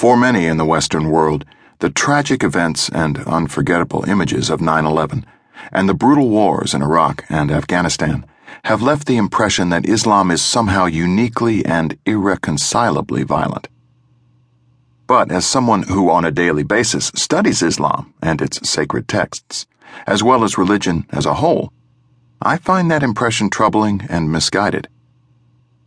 For many in the Western world, the tragic events and unforgettable images of 9 11 and the brutal wars in Iraq and Afghanistan have left the impression that Islam is somehow uniquely and irreconcilably violent. But as someone who on a daily basis studies Islam and its sacred texts, as well as religion as a whole, I find that impression troubling and misguided.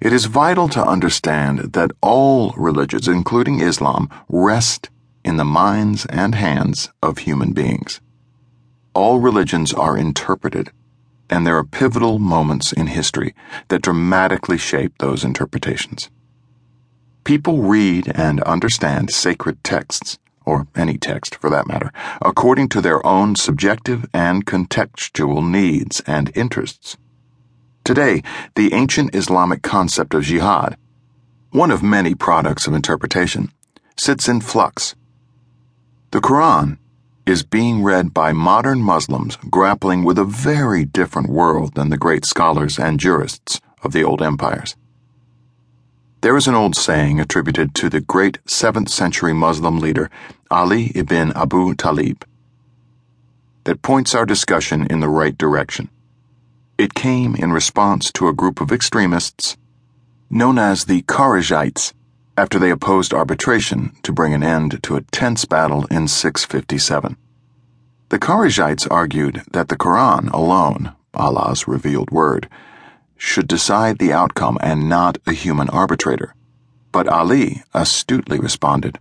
It is vital to understand that all religions, including Islam, rest in the minds and hands of human beings. All religions are interpreted, and there are pivotal moments in history that dramatically shape those interpretations. People read and understand sacred texts, or any text for that matter, according to their own subjective and contextual needs and interests. Today, the ancient Islamic concept of jihad, one of many products of interpretation, sits in flux. The Quran is being read by modern Muslims grappling with a very different world than the great scholars and jurists of the old empires. There is an old saying attributed to the great 7th century Muslim leader Ali ibn Abu Talib that points our discussion in the right direction. It came in response to a group of extremists known as the Kharijites after they opposed arbitration to bring an end to a tense battle in 657. The Kharijites argued that the Quran alone, Allah's revealed word, should decide the outcome and not a human arbitrator. But Ali astutely responded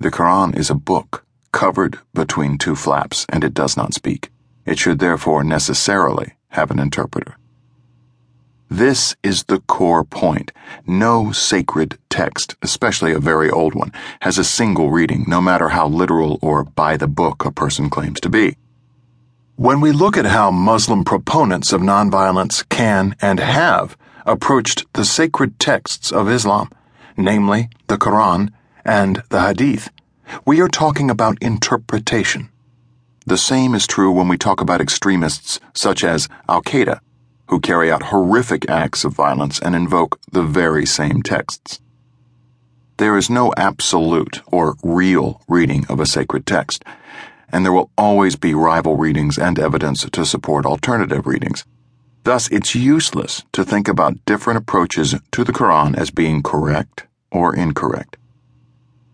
The Quran is a book covered between two flaps, and it does not speak. It should therefore necessarily have an interpreter. This is the core point. No sacred text, especially a very old one, has a single reading, no matter how literal or by the book a person claims to be. When we look at how Muslim proponents of nonviolence can and have approached the sacred texts of Islam, namely the Quran and the Hadith, we are talking about interpretation. The same is true when we talk about extremists such as Al Qaeda, who carry out horrific acts of violence and invoke the very same texts. There is no absolute or real reading of a sacred text, and there will always be rival readings and evidence to support alternative readings. Thus, it's useless to think about different approaches to the Quran as being correct or incorrect.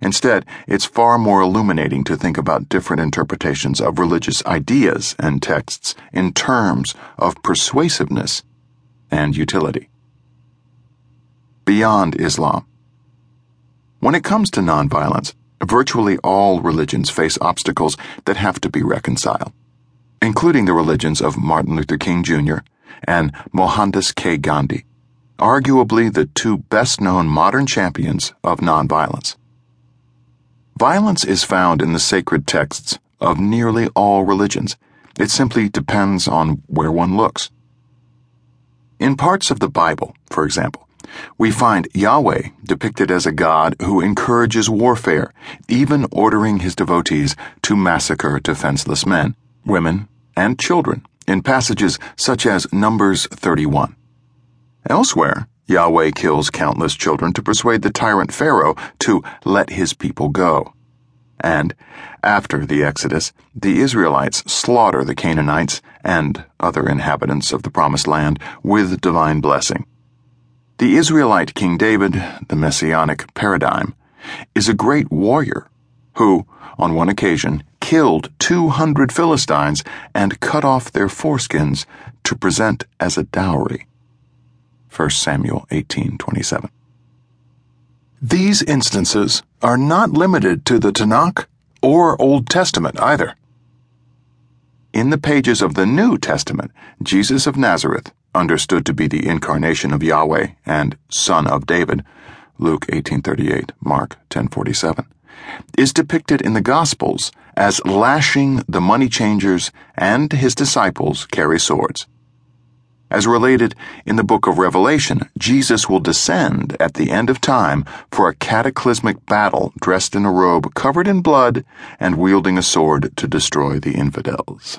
Instead, it's far more illuminating to think about different interpretations of religious ideas and texts in terms of persuasiveness and utility. Beyond Islam. When it comes to nonviolence, virtually all religions face obstacles that have to be reconciled, including the religions of Martin Luther King Jr. and Mohandas K. Gandhi, arguably the two best known modern champions of nonviolence. Violence is found in the sacred texts of nearly all religions. It simply depends on where one looks. In parts of the Bible, for example, we find Yahweh depicted as a God who encourages warfare, even ordering his devotees to massacre defenseless men, women, and children in passages such as Numbers 31. Elsewhere, Yahweh kills countless children to persuade the tyrant Pharaoh to let his people go. And, after the Exodus, the Israelites slaughter the Canaanites and other inhabitants of the Promised Land with divine blessing. The Israelite King David, the Messianic paradigm, is a great warrior who, on one occasion, killed 200 Philistines and cut off their foreskins to present as a dowry. 1 Samuel 18:27. These instances are not limited to the Tanakh or Old Testament either. In the pages of the New Testament, Jesus of Nazareth, understood to be the incarnation of Yahweh and son of David, Luke 18:38, Mark 10:47, is depicted in the Gospels as lashing the money changers and his disciples carry swords. As related in the book of Revelation, Jesus will descend at the end of time for a cataclysmic battle dressed in a robe covered in blood and wielding a sword to destroy the infidels.